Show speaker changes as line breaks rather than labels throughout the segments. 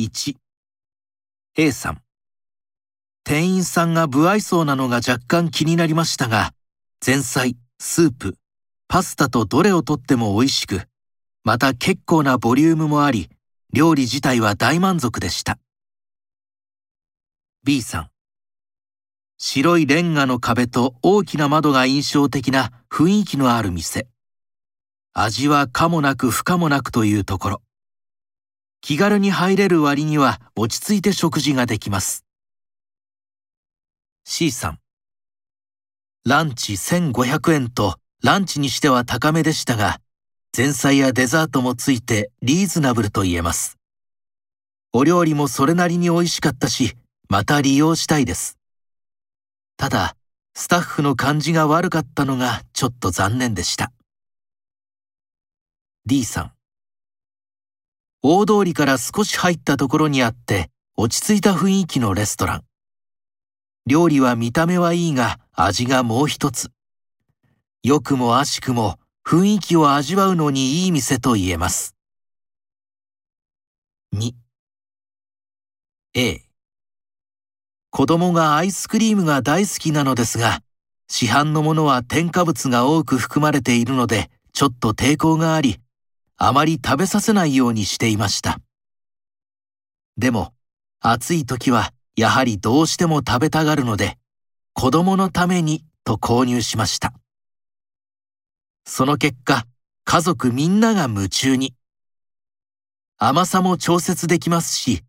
1 A さん。店員さんが不愛想なのが若干気になりましたが前菜スープ。パスタとどれをとっても美味しく。また結構なボリュームもあり料理自体は大満足でした。B さん。白いレンガの壁と大きな窓が印象的な雰囲気のある店。味は可もなく不可もなくというところ。気軽に入れる割には落ち着いて食事ができます。C さん。ランチ1500円とランチにしては高めでしたが、前菜やデザートもついてリーズナブルと言えます。お料理もそれなりに美味しかったし、また利用したいです。ただ、スタッフの感じが悪かったのがちょっと残念でした。D さん。大通りから少し入ったところにあって落ち着いた雰囲気のレストラン。料理は見た目はいいが味がもう一つ。良くも悪しくも雰囲気を味わうのにいい店と言えます。2 A 子供がアイスクリームが大好きなのですが、市販のものは添加物が多く含まれているので、ちょっと抵抗があり、あまり食べさせないようにしていました。でも、暑い時はやはりどうしても食べたがるので、子供のためにと購入しました。その結果、家族みんなが夢中に。甘さも調節できますし、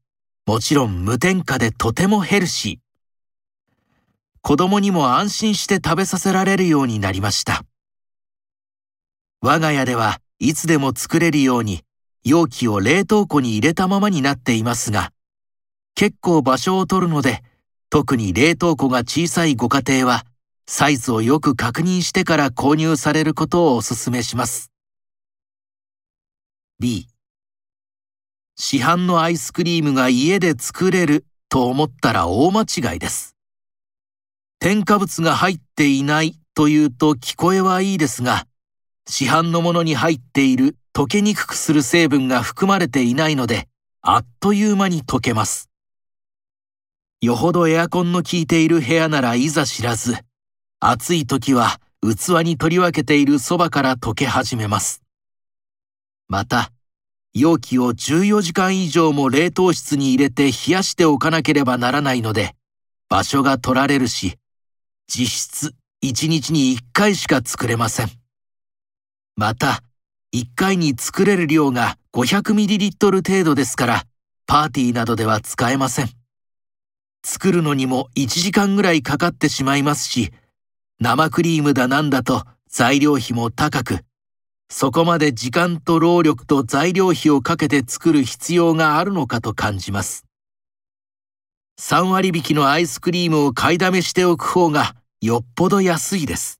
もちろん無添加でとてもヘルシー。子供にも安心して食べさせられるようになりました。我が家ではいつでも作れるように容器を冷凍庫に入れたままになっていますが、結構場所を取るので、特に冷凍庫が小さいご家庭は、サイズをよく確認してから購入されることをお勧めします。B 市販のアイスクリームが家で作れると思ったら大間違いです。添加物が入っていないというと聞こえはいいですが、市販のものに入っている溶けにくくする成分が含まれていないので、あっという間に溶けます。よほどエアコンの効いている部屋ならいざ知らず、暑い時は器に取り分けているそばから溶け始めます。また、容器を14時間以上も冷凍室に入れて冷やしておかなければならないので、場所が取られるし、実質1日に1回しか作れません。また、1回に作れる量が 500ml 程度ですから、パーティーなどでは使えません。作るのにも1時間ぐらいかかってしまいますし、生クリームだなんだと材料費も高く、そこまで時間と労力と材料費をかけて作る必要があるのかと感じます。3割引きのアイスクリームを買いだめしておく方がよっぽど安いです。